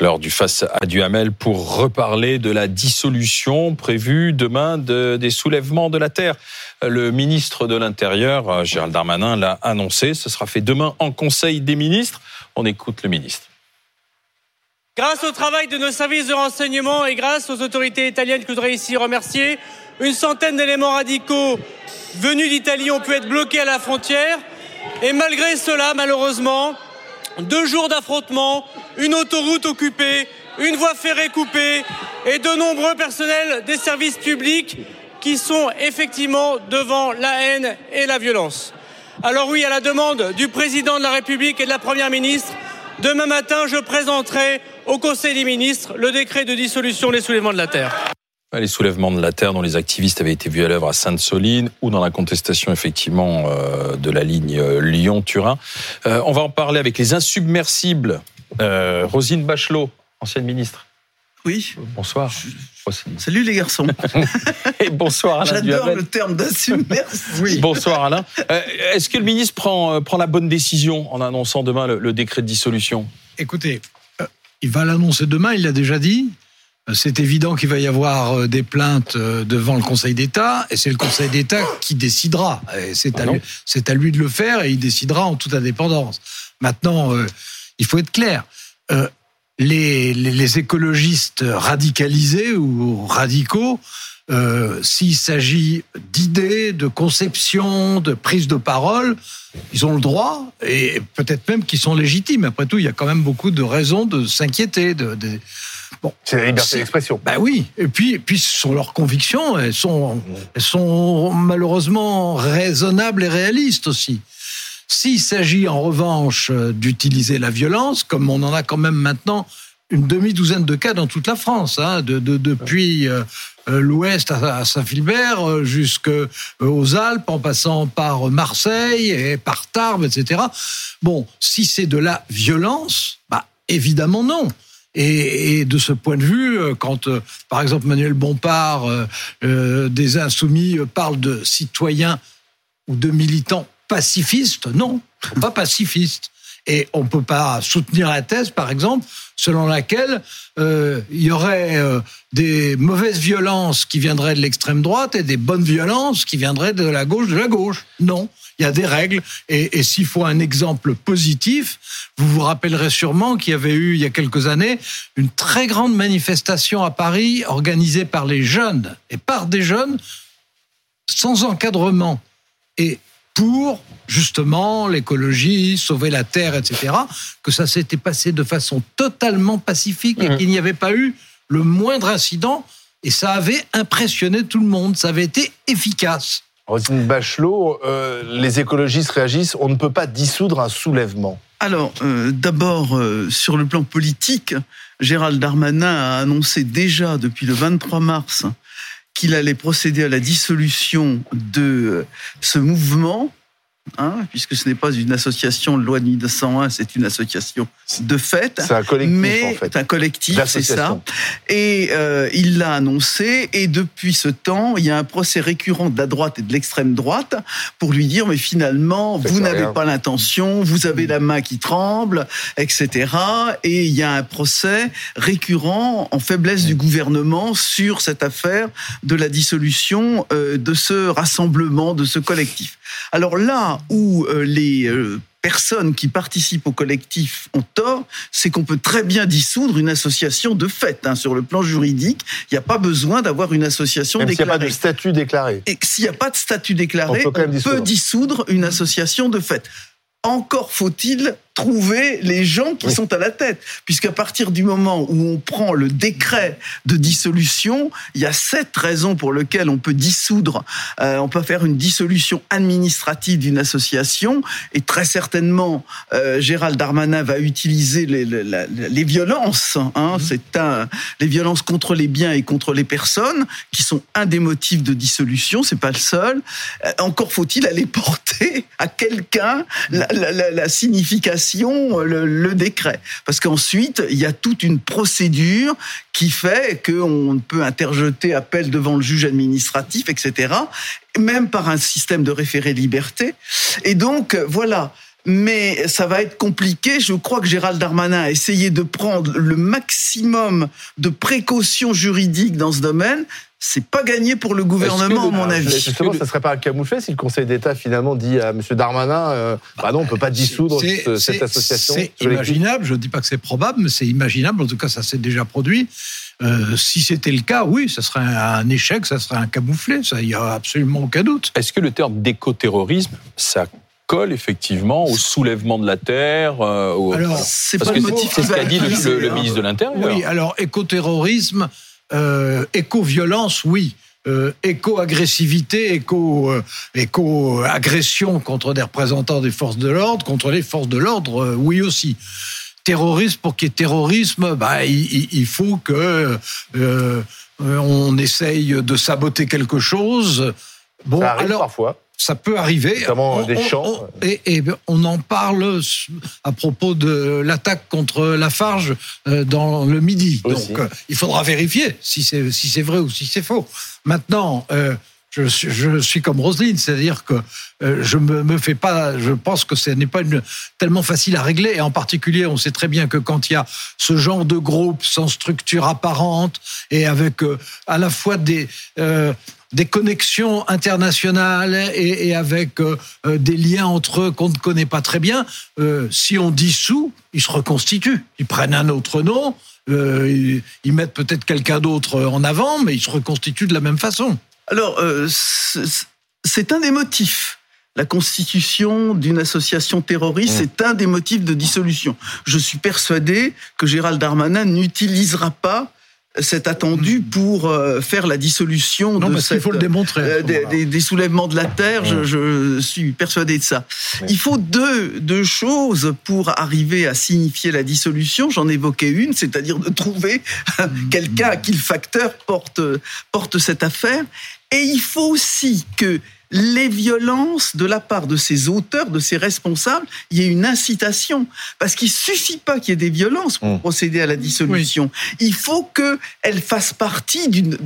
L'heure du face à Duhamel pour reparler de la dissolution prévue demain des soulèvements de la terre. Le ministre de l'Intérieur, Gérald Darmanin, l'a annoncé. Ce sera fait demain en Conseil des ministres. On écoute le ministre. Grâce au travail de nos services de renseignement et grâce aux autorités italiennes que je voudrais ici remercier, une centaine d'éléments radicaux venus d'Italie ont pu être bloqués à la frontière. Et malgré cela, malheureusement, deux jours d'affrontements, une autoroute occupée, une voie ferrée coupée et de nombreux personnels des services publics qui sont effectivement devant la haine et la violence. Alors oui, à la demande du président de la République et de la Première ministre, demain matin, je présenterai au Conseil des ministres le décret de dissolution des soulèvements de la Terre. Les soulèvements de la terre dont les activistes avaient été vus à l'œuvre à Sainte-Soline ou dans la contestation effectivement euh, de la ligne euh, Lyon-Turin. Euh, on va en parler avec les insubmersibles. Rosine Bachelot, ancienne ministre. Oui. Bonsoir. Salut les garçons. Et bonsoir Alain J'adore le terme d'insubmersible. oui. Bonsoir Alain. Est-ce que le ministre prend, prend la bonne décision en annonçant demain le, le décret de dissolution? Écoutez, il va l'annoncer demain, il l'a déjà dit. C'est évident qu'il va y avoir euh, des plaintes euh, devant le Conseil d'État, et c'est le Conseil d'État qui décidera. C'est à, à, lui de le faire, et il décidera en toute indépendance. Maintenant, euh, il faut être clair. les, les, écologistes radicalisés ou radicaux, s'il s'agit d'idées, de conceptions, de prise de parole, ils ont le droit, et peut-être même qu'ils sont légitimes. Après tout, il y a quand même beaucoup de raisons de s'inquiéter. de, de c'est la liberté d'expression. Ben oui. Et puis, puis, ce sont leurs convictions. Elles sont, elles sont malheureusement raisonnables et réalistes aussi. S'il s'agit en revanche d'utiliser la violence, comme on en a quand même maintenant une demi-douzaine de cas dans toute la France, hein, de, depuis euh, euh, l'ouest à Saint-Philbert euh, jusqu'aux Alpes, en passant par Marseille et par Tarbes, etc. Bon, si c'est de la violence, bah évidemment non. Et, de ce point de vue, euh, quand, euh, par exemple, Manuel Bompard euh, des Insoumis parle de citoyens ou de militants pacifistes, non, pas pacifistes. Et on ne peut pas soutenir la thèse, par exemple, selon laquelle il y aurait des mauvaises violences qui viendraient de l'extrême droite et des bonnes violences qui viendraient de la gauche de la gauche. Non il y a des règles. Et, s'il faut un exemple positif, vous vous rappellerez sûrement qu'il y avait eu, il y a quelques années, une très grande manifestation à Paris organisée par les jeunes et par des jeunes sans encadrement. Et pour justement l'écologie, sauver la terre, etc., que ça s'était passé de façon totalement pacifique et mmh. qu'il n'y avait pas eu le moindre incident. Et ça avait impressionné tout le monde, ça avait été efficace. Rosine Bachelot, euh, les écologistes réagissent, on ne peut pas dissoudre un soulèvement. Alors, euh, d'abord, euh, sur le plan politique, Gérald Darmanin a annoncé déjà depuis le 23 mars qu'il allait procéder à la dissolution de ce mouvement Hein, puisque ce n'est pas une association de loi 1901, c'est une association de fait. C'est un collectif, mais en fait. un collectif, c'est ça. Et euh, il l'a annoncé, et depuis ce temps, il y a un procès récurrent de la droite et de l'extrême droite pour lui dire, mais finalement, vous n'avez pas l'intention, vous avez la main qui tremble, etc. Et il y a un procès récurrent en faiblesse du gouvernement sur cette affaire de la dissolution euh, de ce rassemblement, de ce collectif. Alors là où euh, les euh, personnes qui participent au collectif ont tort, c'est qu'on peut très bien dissoudre une association de fait. Hein, sur le plan juridique, il n'y a pas besoin d'avoir une association Même déclarée. S'il n'y a pas de statut déclaré. Et s'il n'y a pas de statut déclaré, on peut dissoudre une association de fait. Encore faut-il trouver les gens qui sont à la tête. Puisqu'à partir du moment où on prend le décret de dissolution, il y a sept raisons pour lesquelles on peut dissoudre, euh, on peut faire une dissolution administrative d'une association, et très certainement, euh, Gérald Darmanin va utiliser les, les, les violences, hein, mmh. c'est un, les violences contre les biens et contre les personnes, qui sont un des motifs de dissolution, c'est pas le seul. Euh, encore faut-il aller porter à quelqu'un la, la signification publication le, le décret. Parce qu'ensuite, il y a toute une procédure qui fait qu'on peut interjeter appel devant le juge administratif, etc., même par un système de référé liberté. Et donc, voilà mais ça va être compliqué. Je crois que Gérald Darmanin a essayé de prendre le maximum de précautions juridiques dans ce domaine. C'est pas gagné pour le gouvernement, à mon avis. Justement, ça serait pas un camouflet si le Conseil d'État finalement dit à M. Darmanin, euh, bah non, on peut pas dissoudre cette association. C'est imaginable. Je ne dis pas que c'est probable, mais c'est imaginable. En tout cas, ça s'est déjà produit. Euh, si c'était le cas, oui, ça serait un échec, ça serait un camouflet, ça, il y a absolument aucun doute. Est-ce que le terme d'écoterrorisme, ça colle effectivement au soulèvement de la terre euh, Alors, c'est pas le motif. C'est ce qu'a dit le, ministre de l'Intérieur. Oui, alors écoterrorisme, euh, éco-violence, oui. Euh, éco-agressivité, éco, euh, éco-agression contre des représentants des forces de l'ordre, contre les forces de l'ordre, oui aussi. Terrorisme, pour qu'il y ait terrorisme, bah, il, il faut que on essaye de saboter quelque chose. Bon, Ça arrive alors, parfois ça peut arriver. Notamment des champs. et, on en parle à propos de l'attaque contre Lafarge euh, dans le Midi. Donc, euh, il faudra vérifier si c'est si c'est vrai ou si c'est faux. Maintenant. Euh, je, suis comme Roselyne, c'est-à-dire que je me, me fais pas, je pense que ce n'est pas tellement facile à régler. Et en particulier, on sait très bien que quand il y a ce genre de groupe sans structure apparente et avec à la fois des des connexions internationales et, avec euh, euh, des liens entre eux qu'on ne connaît pas très bien, euh, si on dissout, ils se reconstituent. Ils prennent un autre nom, ils, mettent peut-être quelqu'un d'autre en avant, mais ils se reconstituent de la même façon. Alors, c'est un des motifs. La constitution d'une association terroriste, mmh. c'est un des motifs de dissolution. Je suis persuadé que Gérald Darmanin n'utilisera pas c'est attendu pour euh, faire la dissolution de cette, faut le démontrer, euh, des, des, soulèvements de la terre. Je, je, suis persuadé de ça. Il faut deux, deux choses pour arriver à signifier la dissolution. J'en évoquais une, c'est-à-dire de trouver quelqu'un à qui le facteur porte, porte cette affaire. Et il faut aussi que les violences de la part de ces auteurs, de ces responsables, il y a une incitation. Parce qu'il suffit pas qu'il y ait des violences pour mmh. procéder à la dissolution. Il faut qu'elles fassent partie d'une...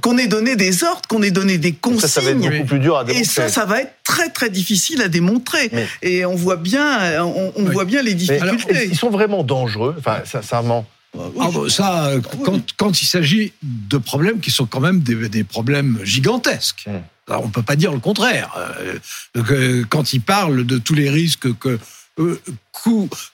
qu'on ait donné des ordres, qu'on ait donné des consignes. Ça, ça va être beaucoup plus dur à démontrer. Et ça, ça va être très très difficile à démontrer. Et on voit bien, on, voit bien les difficultés. ils sont vraiment dangereux, enfin, sincèrement. Ah, ça, quand, quand, il s'agit de problèmes qui sont quand même des, des problèmes gigantesques. Mmh on ne peut pas dire le contraire. Euh, quand il parle de tous les risques que, euh,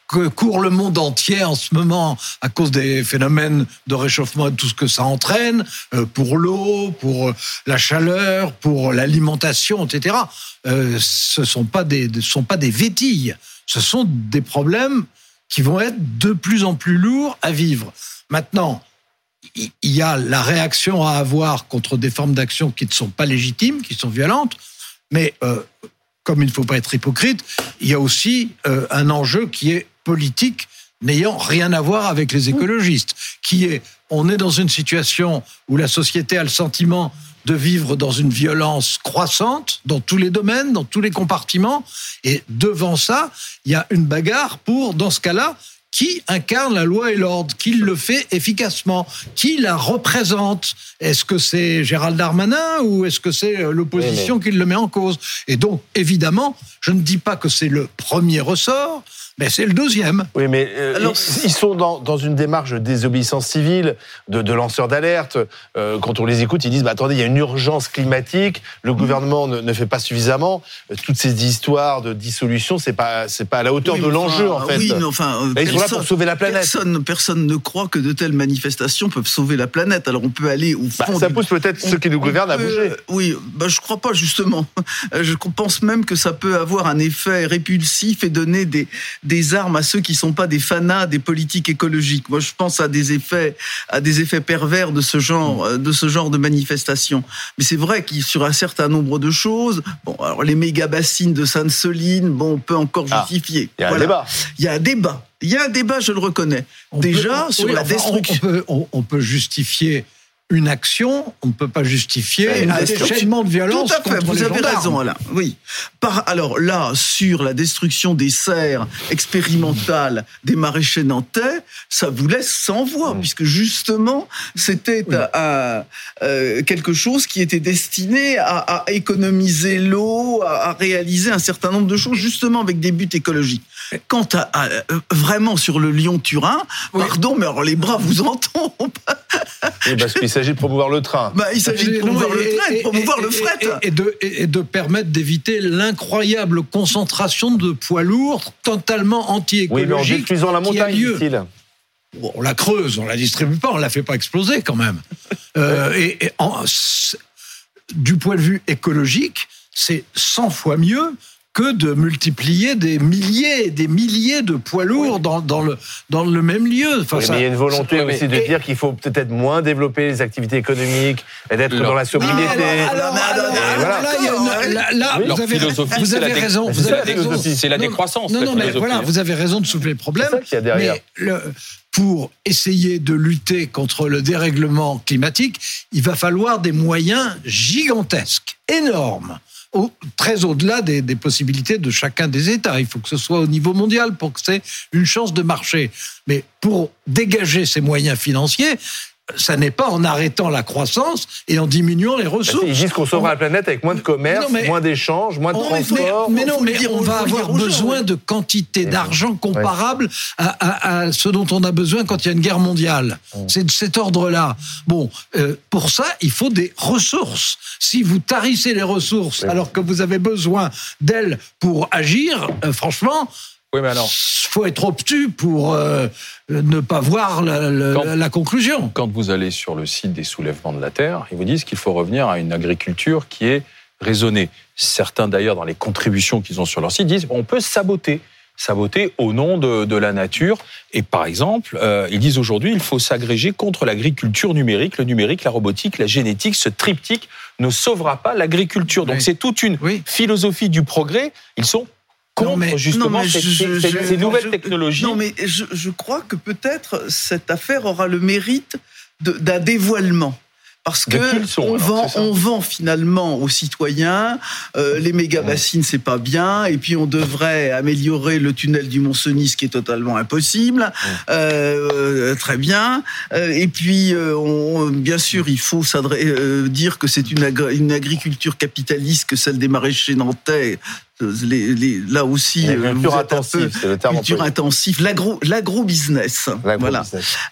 que court le monde entier en ce moment à cause des phénomènes de réchauffement et tout ce que ça entraîne, euh, pour l'eau, pour la chaleur, pour l'alimentation, etc. ce ne sont, pas des, sont pas des vétilles, ce sont des problèmes qui vont être de plus en plus lourds à vivre. Maintenant, il y a la réaction à avoir contre des formes d'action qui ne sont pas légitimes, qui sont violentes, mais euh, comme il ne faut pas être hypocrite, il y a aussi euh, un enjeu qui est politique n'ayant rien à voir avec les écologistes, qui est on est dans une situation où la société a le sentiment de vivre dans une violence croissante dans tous les domaines, dans tous les compartiments, et devant ça, il y a une bagarre pour, dans ce cas-là, qui incarne la loi et l'ordre, qui le fait efficacement, qui la représente. Est-ce que c'est Gérald Darmanin ou est-ce que c'est euh, l'opposition qui le met en cause? Et donc, évidemment, je ne dis pas que c'est le premier ressort, mais c'est le deuxième. Oui, mais euh, Alors, ils, sont dans, dans, une démarche de désobéissance civile, de, de lanceurs d'alerte. Euh, quand on les écoute, ils disent bah, attendez, il y a une urgence climatique, le gouvernement ne, ne fait pas suffisamment. Euh, toutes ces histoires de dissolution, c'est pas c'est pas à la hauteur de l'enjeu en fait. Oui, mais enfin, ils sont là pour sauver la planète. Personne, personne ne croit que de telles manifestations peuvent sauver la planète. Alors on peut aller au bah, fond. ça pousse peut-être ceux qui nous gouvernent à bouger. Oui, bah, je crois pas justement. Je pense même que ça peut avoir un effet répulsif et donner des des armes à ceux qui sont pas des fanats des politiques écologiques. Moi, je pense à des effets, à des effets pervers de ce genre, mm. de ce genre de manifestation. Mais c'est vrai qu'il sur un certain nombre de choses, bon, alors les méga bassines de Sainte-Soline, bon, on peut encore ah, justifier. Il y a un débat. Il y a un débat. Il y a un débat, je le reconnais. Déjà sur la destruction. On peut, on peut justifier une action, on ne peut pas justifier Une un déchaînement de violence Tout à fait, contre vous les avez gendarmes. raison, Alain. Oui. Par, alors là, sur la destruction des serres expérimentales des maraîchers nantais, ça vous laisse sans voix, puisque justement, c'était Oui. un- euh, quelque chose qui était destiné à, à économiser l'eau, à, à réaliser un certain nombre de choses, justement avec des buts écologiques. Quant à, à, euh, vraiment sur le Lyon-Turin, Oui. pardon, mais alors les bras vous en tombent. S'agit de promouvoir le train. Bah, il s'agit de Non, promouvoir et- le train, de et- promouvoir et- le fret. Et, et de, et de permettre d'éviter l'incroyable concentration de poids lourds totalement Oui, mais en détruisant la montagne, lieu. dit-il. Bon, on la creuse, on la distribue pas, on la fait pas exploser quand même. Euh, et et en- du point de vue écologique, c'est 100 fois mieux que de multiplier des milliers, des milliers de poids lourds dans, dans le, dans le même lieu. Enfin, Oui, ça- mais il y a une volonté aussi de et- dire qu'il faut peut-être moins développer les activités économiques et d'être dans la Oui, sobriété. Mais là, Oui, vous avez, vous raison. c'est la décroissance, Non, non, mais voilà, vous avez raison de soulever le problème. C'est ça qu'il y a derrière. Mais le- pour essayer de lutter contre le dérèglement climatique, il va falloir des moyens gigantesques, énormes, très au-delà des, des possibilités de chacun des États. Il faut que ce soit au niveau mondial pour que c'est une chance de marcher. Mais pour dégager ces moyens financiers, ça n'est pas en arrêtant la croissance et en diminuant les Ils ressources. disent qu'on sauvera la planète avec moins de commerce, Non, moins d'échanges, moins de mais transport. Mais non, mais dire, on va avoir gens, besoin oui. de quantités Et d'argent comparables à, à- à ce dont on a besoin quand il y a une guerre mondiale. C'est de cet ordre-là. Bon, euh, pour ça, il faut des ressources. Si vous tarissez les ressources alors que vous avez besoin d'elles pour agir, euh, franchement, Oui, mais alors, faut être obtus pour euh, ne pas voir la, la- Quand- la conclusion. quand vous allez sur le site des soulèvements de la Terre, ils vous disent qu'il faut revenir à une agriculture qui est raisonnée. Certains, d'ailleurs, dans les contributions qu'ils ont sur leur site, disent on peut saboter. Saboter au nom de, de la nature. Et par exemple, euh, ils disent aujourd'hui il faut s'agréger contre l'agriculture numérique. Le numérique, la robotique, la génétique, ce triptyque ne sauvera pas l'agriculture. Donc Oui. c'est toute une Oui. philosophie du progrès. Ils sont contre Non, mais- justement Non, mais ces, je- je- ces- je- ces nouvelles je- technologies. Non, mais je, crois que peut-être cette affaire aura le mérite d'un dévoilement. Parce que sont, on, alors, vend, on vend finalement aux citoyens euh, les méga bassines, c'est pas bien, et puis on devrait améliorer le tunnel du Mont-Cenis, ce qui est totalement impossible. Euh, très bien. Euh, et puis, on, bien sûr, il faut dire que c'est une agriculture capitaliste que celle des maraîchers nantais. Euh, Les, les- là aussi, euh, c'est le terme culture intensive, l'agro, l'agro-business. Voilà.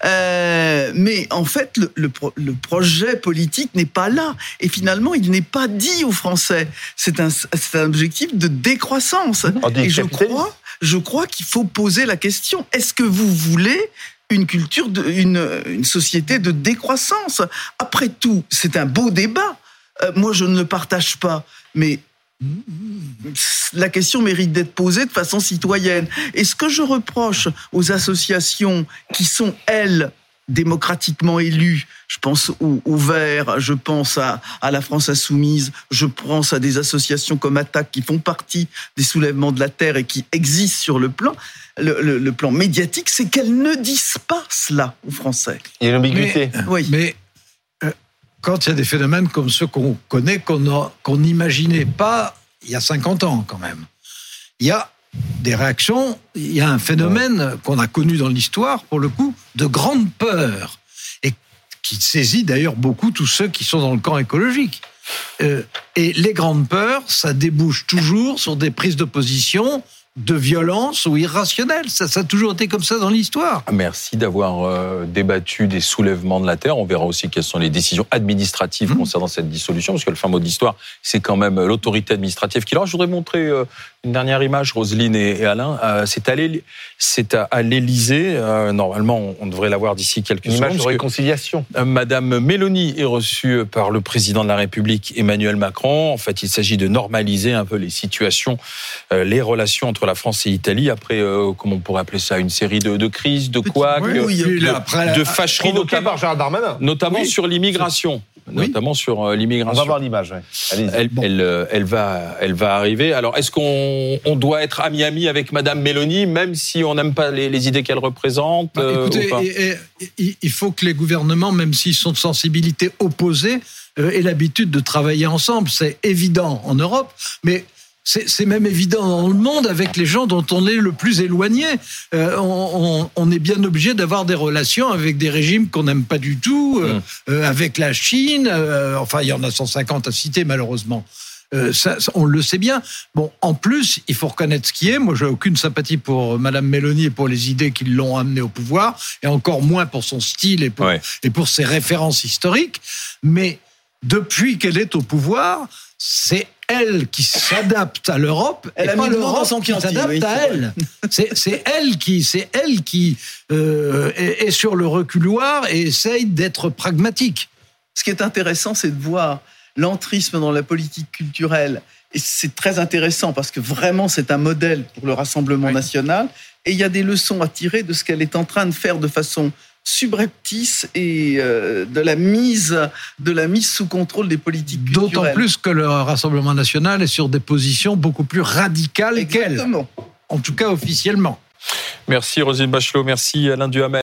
Euh, mais en fait, le, le pro- le projet politique n'est pas là. Et finalement, il n'est pas dit aux Français. C'est un, c'est un objectif de décroissance. On Et je crois, je crois qu'il faut poser la question est-ce que vous voulez une culture, de, une, une société de décroissance? Après tout, c'est un beau débat. Euh, moi, je ne le partage pas, mais la question mérite d'être posée de façon citoyenne. Et ce que je reproche aux associations qui sont, elles, démocratiquement élues, je pense au, au Vert, je pense à, à la France Insoumise, je pense à des associations comme Attaque qui font partie des soulèvements de la Terre et qui existent sur le plan, le, le- le plan médiatique, c'est qu'elles ne disent pas cela aux Français. Il y a une ambiguïté. Oui. Mais quand il y a des phénomènes comme ceux qu'on connaît, qu'on n'imaginait pas il y a 50 ans quand même, il y a des réactions, il y a un phénomène qu'on a connu dans l'histoire, pour le coup, de grande peur, et qui saisit d'ailleurs beaucoup tous ceux qui sont dans le camp écologique. Euh, et les grandes peurs, ça débouche toujours sur des prises de position de violence ou irrationnelles. Ça, ça a toujours été comme ça dans l'histoire. Merci d'avoir euh, débattu des soulèvements de la Terre. On verra aussi quelles sont les décisions administratives Mmh. concernant cette dissolution, parce que le fin mot de l'histoire, c'est quand même euh, l'autorité administrative qui l'aura. Je voudrais montrer euh, une dernière image, Roselyne et, et Alain. Euh, c'est à l'Élysée. Euh, normalement, on, devrait l'avoir d'ici quelques Une secondes. image de que, réconciliation. euh, Madame Mélanie est reçue par le président de la République, Emmanuel Macron. En fait, il s'agit de normaliser un peu les situations, euh, les relations entre la France et l'Italie après, euh, comment on pourrait appeler ça, une série de, de crises, de couacs, de, Puis là, après, de fâcheries, notamment, par Gérald Darmanin. notamment Oui. sur l'immigration. notamment sur l'immigration. On va voir l'image. Ouais. Elle, elle, euh, elle, va, elle va arriver. Alors, est-ce qu'on on doit être ami-ami avec Madame Mélanie, même si on n'aime pas les, les idées qu'elle représente bah, euh, Écoutez, et- et- il faut que les gouvernements, même s'ils sont de sensibilités opposées, euh, aient l'habitude de travailler ensemble. C'est évident en Europe, mais c'est même évident dans le monde avec les gens dont on est le plus éloigné. Euh, on, on- on est bien obligé d'avoir des relations avec des régimes qu'on n'aime pas du tout, euh, Mm. euh, avec la Chine. euh, enfin, il y en a 150 à citer malheureusement. Euh, ça, ça, on le sait bien. Bon, en plus, il faut reconnaître ce qui est. Moi, j'ai aucune sympathie pour Madame Mélanie et pour les idées qui l'ont amenée au pouvoir, et encore moins pour son style et pour, Ouais. et pour ses références historiques. Mais depuis qu'elle est au pouvoir, c'est elle qui s'adapte à l'Europe Elle et a pas l'Europe qui s'adapte oui, à elle. C'est c'est elle qui, c'est elle qui euh, est, est sur le reculoir et essaye d'être pragmatique. Ce qui est intéressant, c'est de voir l'entrisme dans la politique culturelle. Et c'est très intéressant parce que vraiment, c'est un modèle pour le Rassemblement Oui. national. Et il y a des leçons à tirer de ce qu'elle est en train de faire de façon subreptice et euh, de la mise de la mise sous contrôle des politiques culturelles. D'autant plus que le Rassemblement national est sur des positions beaucoup plus radicales qu'elle, Exactement. en tout cas officiellement. Merci Rosine Bachelot, merci Alain Duhamel.